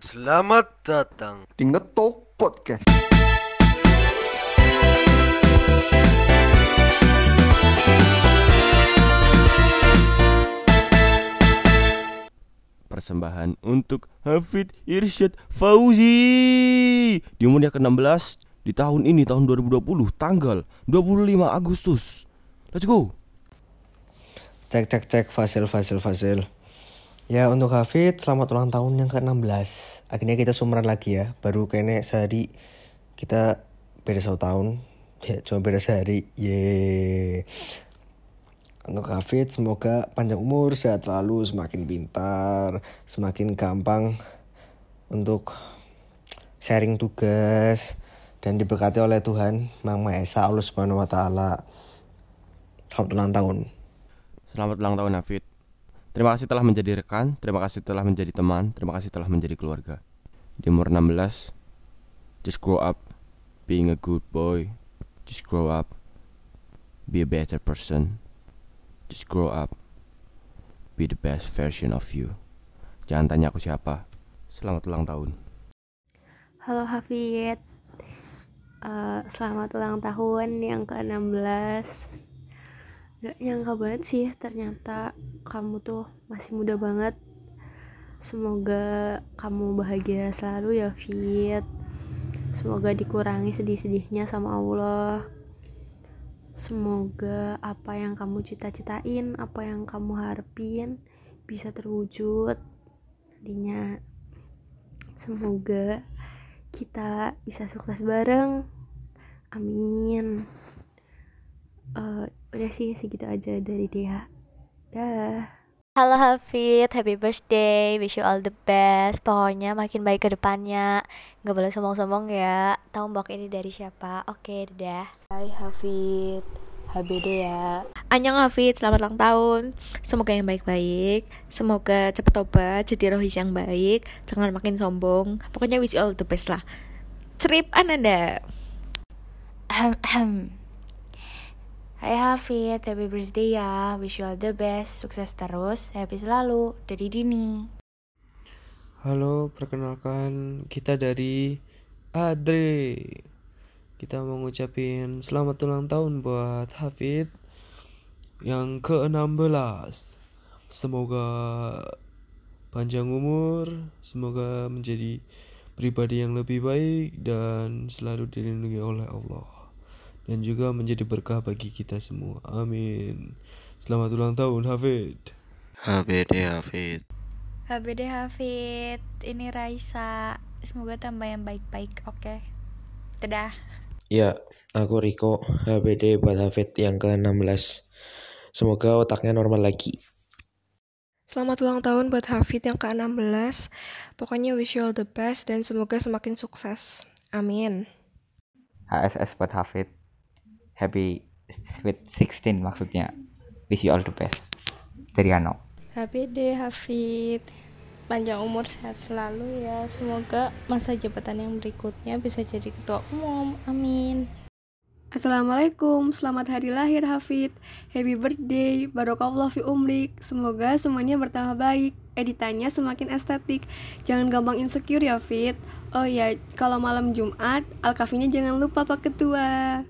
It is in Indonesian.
Selamat datang. Di Ngetok Podcast. Persembahan untuk Hafid Irsyad Fauzi. Di umurnya ke-16 di tahun ini tahun 2020 tanggal 25 Agustus. Let's go. Cek cek cek Fasil Fasil Fasil Ya untuk Hafid selamat ulang tahun yang ke-16. Akhirnya kita sumuran lagi ya. Baru kayaknya sehari kita beda satu tahun. Ya cuma beda sehari. Yeay. Untuk Hafid semoga panjang umur, sehat selalu, semakin pintar, semakin gampang untuk sharing tugas dan diberkati oleh Tuhan Mang Maha Esa Allah Subhanahu wa taala. Selamat ulang tahun. Selamat ulang tahun Hafid Terima kasih telah menjadi rekan Terima kasih telah menjadi teman Terima kasih telah menjadi keluarga Di umur 16 Just grow up Being a good boy Just grow up Be a better person Just grow up. Be the best version of you. Jangan tanya aku siapa. Selamat ulang tahun. Halo Hafid uh, Selamat ulang tahun yang ke-16 Gak nyangka banget sih ternyata kamu tuh masih muda banget Semoga kamu bahagia selalu ya Fit Semoga dikurangi sedih-sedihnya sama Allah Semoga apa yang kamu cita-citain, apa yang kamu harapin bisa terwujud nantinya. Semoga kita bisa sukses bareng. Amin. Uh, udah sih segitu aja dari dia. Dah. Halo Hafid, happy birthday, wish you all the best. Pokoknya makin baik ke depannya. Gak boleh sombong-sombong ya. Tahu mbok ini dari siapa? Oke, dadah Hai Hafid, HBD ya. Anyang Hafid, selamat ulang tahun. Semoga yang baik-baik. Semoga cepet tobat, jadi rohis yang baik. Jangan makin sombong. Pokoknya wish you all the best lah. Trip ananda Hai Hafid, happy birthday ya. Wish you all the best, sukses terus, happy selalu. Dari Dini. Halo, perkenalkan kita dari Adre Kita mau ngucapin selamat ulang tahun buat Hafid Yang ke-16 Semoga panjang umur Semoga menjadi pribadi yang lebih baik Dan selalu dilindungi oleh Allah dan juga menjadi berkah bagi kita semua. Amin. Selamat ulang tahun Hafid. HBD Hafid. HBD Hafid. Ini Raisa. Semoga tambah yang baik-baik, oke. Okay? Dadah. Ya, aku Riko. HBD buat Hafid yang ke-16. Semoga otaknya normal lagi. Selamat ulang tahun buat Hafid yang ke-16. Pokoknya wish you all the best dan semoga semakin sukses. Amin. HSS buat Hafid happy sweet 16 maksudnya. Wish you all the best. Dari Ano. HBD Hafid. Panjang umur sehat selalu ya. Semoga masa jabatan yang berikutnya bisa jadi ketua umum. Amin. Assalamualaikum, selamat hari lahir Hafid. Happy birthday, barokallah fi umrik. Semoga semuanya bertambah baik. Editannya semakin estetik. Jangan gampang insecure ya Fit Oh ya, kalau malam Jumat Alkafinya jangan lupa Pak Ketua